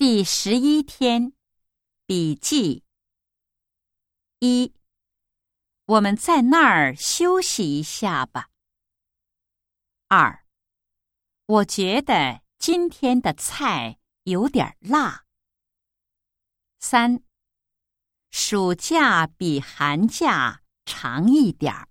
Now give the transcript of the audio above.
第十一天，笔记一。我们在那儿休息一下吧。二。我觉得今天的菜有点辣。三。暑假比寒假长一点儿。